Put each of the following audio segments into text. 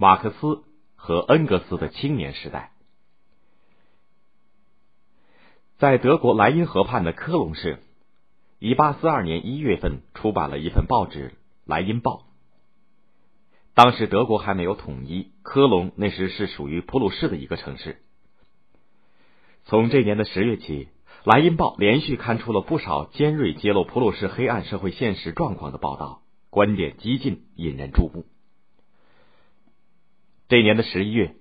马克思和恩格斯的青年时代。在德国莱茵河畔的科隆市，一八四二年一月份出版了一份报纸《莱茵报》。当时德国还没有统一，科隆那时是属于普鲁士的一个城市。从这年的十月起，《莱茵报》连续刊出了不少尖锐揭露普鲁士黑暗社会现实状况的报道，观点激进，引人注目。这年的十一月，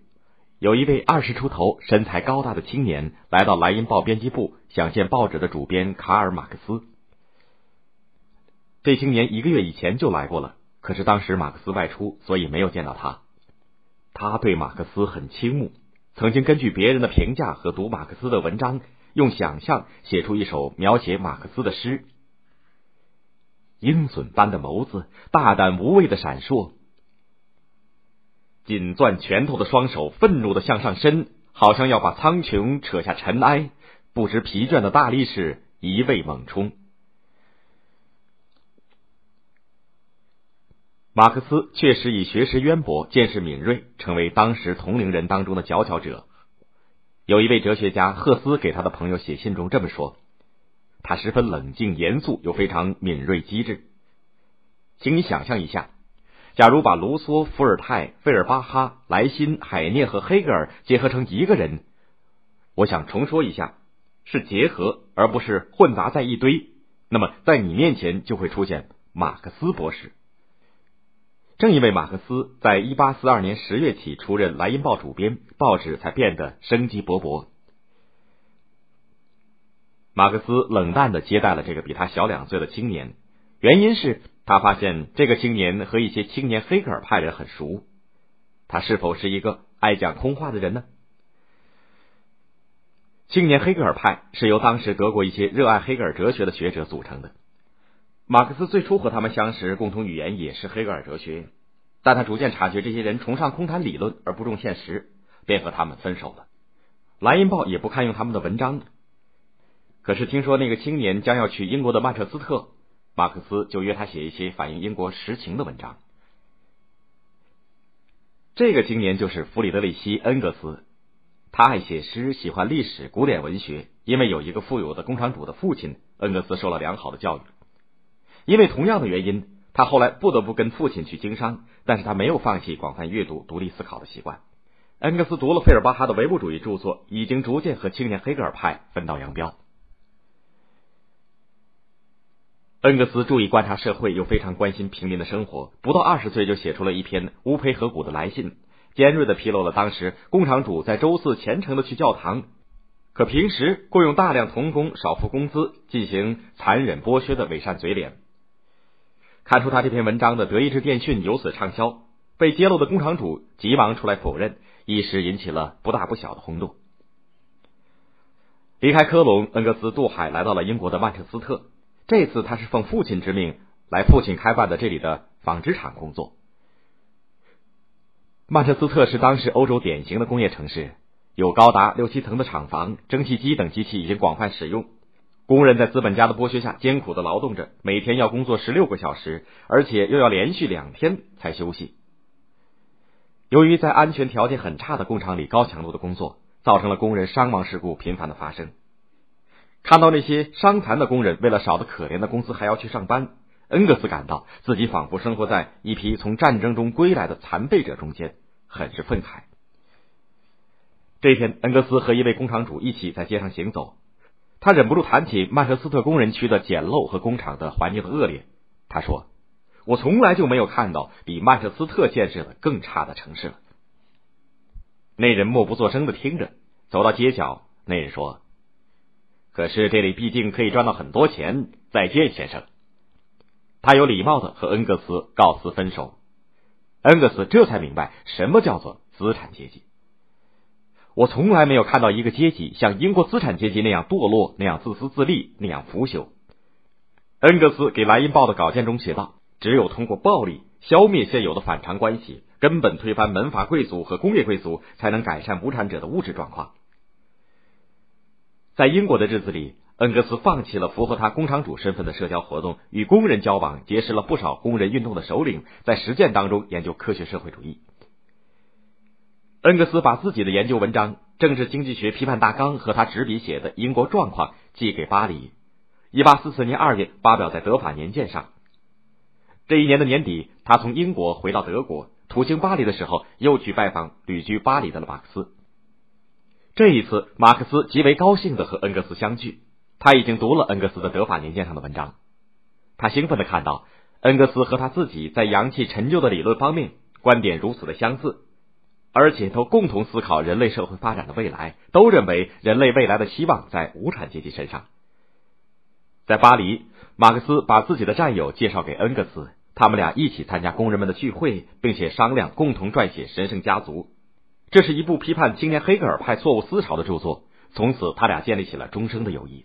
有一位二十出头、身材高大的青年来到《莱茵报》编辑部，想见报纸的主编卡尔·马克思。这青年一个月以前就来过了。可是当时马克思外出，所以没有见到他。他对马克思很倾慕，曾经根据别人的评价和读马克思的文章，用想象写出一首描写马克思的诗。鹰隼般的眸子，大胆无畏的闪烁，紧攥拳头的双手愤怒的向上伸，好像要把苍穹扯下尘埃。不知疲倦的大力士一味猛冲。马克思确实以学识渊博、见识敏锐，成为当时同龄人当中的佼佼者。有一位哲学家赫斯给他的朋友写信中这么说：“他十分冷静严肃，又非常敏锐机智。请你想象一下，假如把卢梭、伏尔泰、费尔巴哈、莱辛、海涅和黑格尔结合成一个人，我想重说一下，是结合而不是混杂在一堆。那么在你面前就会出现马克思博士。”正因为马克思在一八四二年十月起出任《莱茵报》主编，报纸才变得生机勃勃。马克思冷淡的接待了这个比他小两岁的青年，原因是他发现这个青年和一些青年黑格尔派人很熟。他是否是一个爱讲空话的人呢？青年黑格尔派是由当时德国一些热爱黑格尔哲学的学者组成的。马克思最初和他们相识，共同语言也是黑格尔哲学，但他逐渐察觉这些人崇尚空谈理论而不重现实，便和他们分手了。莱茵报也不看用他们的文章。可是听说那个青年将要去英国的曼彻斯特，马克思就约他写一些反映英国实情的文章。这个青年就是弗里德里希·恩格斯，他爱写诗，喜欢历史、古典文学。因为有一个富有的工厂主的父亲，恩格斯受了良好的教育。因为同样的原因，他后来不得不跟父亲去经商，但是他没有放弃广泛阅读、独立思考的习惯。恩格斯读了费尔巴哈的唯物主义著作，已经逐渐和青年黑格尔派分道扬镳。恩格斯注意观察社会，又非常关心平民的生活，不到二十岁就写出了一篇乌培河谷的来信，尖锐的披露了当时工厂主在周四虔诚的去教堂。可平时雇佣大量童工，少付工资，进行残忍剥削的伪善嘴脸。看出他这篇文章的德意志电讯由此畅销，被揭露的工厂主急忙出来否认，一时引起了不大不小的轰动。离开科隆，恩格斯渡海来到了英国的曼彻斯特。这次他是奉父亲之命来父亲开办的这里的纺织厂工作。曼彻斯特是当时欧洲典型的工业城市，有高达六七层的厂房，蒸汽机等机器已经广泛使用。工人在资本家的剥削下艰苦的劳动着，每天要工作十六个小时，而且又要连续两天才休息。由于在安全条件很差的工厂里高强度的工作，造成了工人伤亡事故频繁的发生。看到那些伤残的工人为了少得可怜的工资还要去上班，恩格斯感到自己仿佛生活在一批从战争中归来的残废者中间，很是愤慨。这天，恩格斯和一位工厂主一起在街上行走。他忍不住谈起曼彻斯特工人区的简陋和工厂的环境的恶劣。他说：“我从来就没有看到比曼彻斯特建设的更差的城市了。”那人默不作声的听着，走到街角，那人说：“可是这里毕竟可以赚到很多钱。”再见，先生。他有礼貌的和恩格斯告辞分手。恩格斯这才明白什么叫做资产阶级。我从来没有看到一个阶级像英国资产阶级那样堕落，那样自私自利，那样腐朽。恩格斯给《莱茵报》的稿件中写道：“只有通过暴力消灭现有的反常关系，根本推翻门阀贵族和工业贵族，才能改善无产者的物质状况。”在英国的日子里，恩格斯放弃了符合他工厂主身份的社交活动，与工人交往，结识了不少工人运动的首领，在实践当中研究科学社会主义。恩格斯把自己的研究文章《政治经济学批判大纲》和他执笔写的英国状况寄给巴黎。一八四四年二月发表在《德法年鉴》上。这一年的年底，他从英国回到德国，途经巴黎的时候，又去拜访旅居巴黎的马克思。这一次，马克思极为高兴的和恩格斯相聚。他已经读了恩格斯的《德法年鉴》上的文章，他兴奋的看到恩格斯和他自己在洋气陈旧的理论方面观点如此的相似。而且都共同思考人类社会发展的未来，都认为人类未来的希望在无产阶级身上。在巴黎，马克思把自己的战友介绍给恩格斯，他们俩一起参加工人们的聚会，并且商量共同撰写《神圣家族》。这是一部批判青年黑格尔派错误思潮的著作。从此，他俩建立起了终生的友谊。《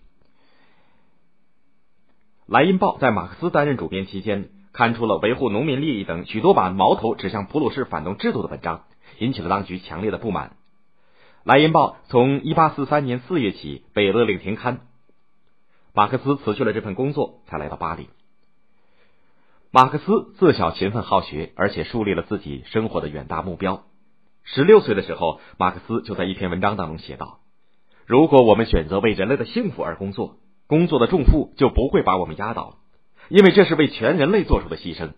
莱茵报》在马克思担任主编期间，刊出了维护农民利益等许多把矛头指向普鲁士反动制度的文章。引起了当局强烈的不满。《莱茵报》从1843年4月起被勒令停刊。马克思辞去了这份工作，才来到巴黎。马克思自小勤奋好学，而且树立了自己生活的远大目标。十六岁的时候，马克思就在一篇文章当中写道：“如果我们选择为人类的幸福而工作，工作的重负就不会把我们压倒，因为这是为全人类做出的牺牲。”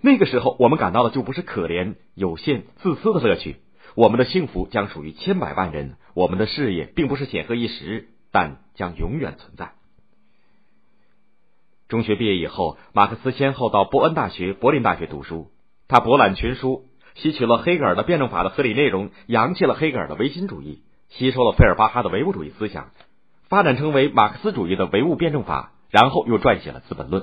那个时候，我们感到的就不是可怜、有限、自私的乐趣。我们的幸福将属于千百万人，我们的事业并不是显赫一时，但将永远存在。中学毕业以后，马克思先后到波恩大学、柏林大学读书。他博览群书，吸取了黑格尔的辩证法的合理内容，扬弃了黑格尔的唯心主义，吸收了费尔巴哈的唯物主义思想，发展成为马克思主义的唯物辩证法，然后又撰写了《资本论》。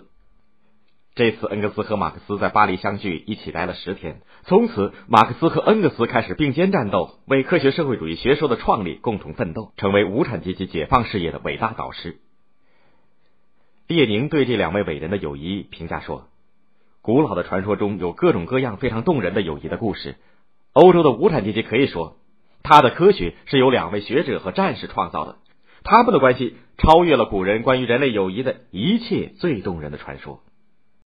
这次恩格斯和马克思在巴黎相聚，一起待了十天。从此，马克思和恩格斯开始并肩战斗，为科学社会主义学说的创立共同奋斗，成为无产阶级解放事业的伟大导师。列宁对这两位伟人的友谊评价说：“古老的传说中有各种各样非常动人的友谊的故事。欧洲的无产阶级可以说，他的科学是由两位学者和战士创造的，他们的关系超越了古人关于人类友谊的一切最动人的传说。”